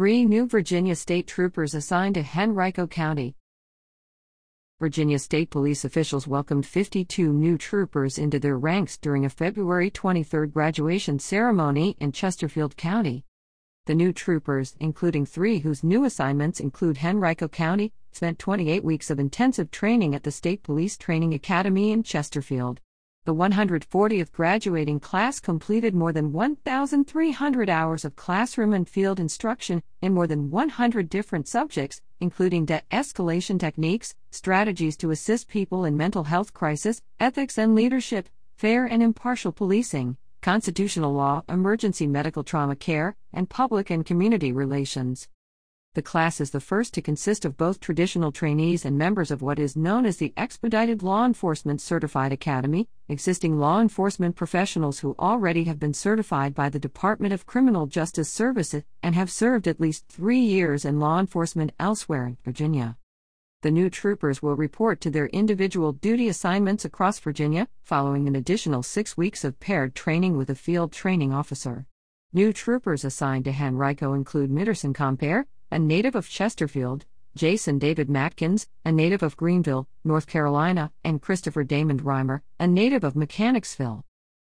Three new Virginia State Troopers assigned to Henrico County. Virginia State Police officials welcomed 52 new troopers into their ranks during a February 23 graduation ceremony in Chesterfield County. The new troopers, including three whose new assignments include Henrico County, spent 28 weeks of intensive training at the State Police Training Academy in Chesterfield. The 140th graduating class completed more than 1,300 hours of classroom and field instruction in more than 100 different subjects, including de escalation techniques, strategies to assist people in mental health crisis, ethics and leadership, fair and impartial policing, constitutional law, emergency medical trauma care, and public and community relations. The class is the first to consist of both traditional trainees and members of what is known as the Expedited Law Enforcement Certified Academy, existing law enforcement professionals who already have been certified by the Department of Criminal Justice Services and have served at least three years in law enforcement elsewhere in Virginia. The new troopers will report to their individual duty assignments across Virginia, following an additional six weeks of paired training with a field training officer. New troopers assigned to Henrico include Mitterson Compere, a native of Chesterfield, Jason David Matkins, a native of Greenville, North Carolina, and Christopher Damon Reimer, a native of Mechanicsville.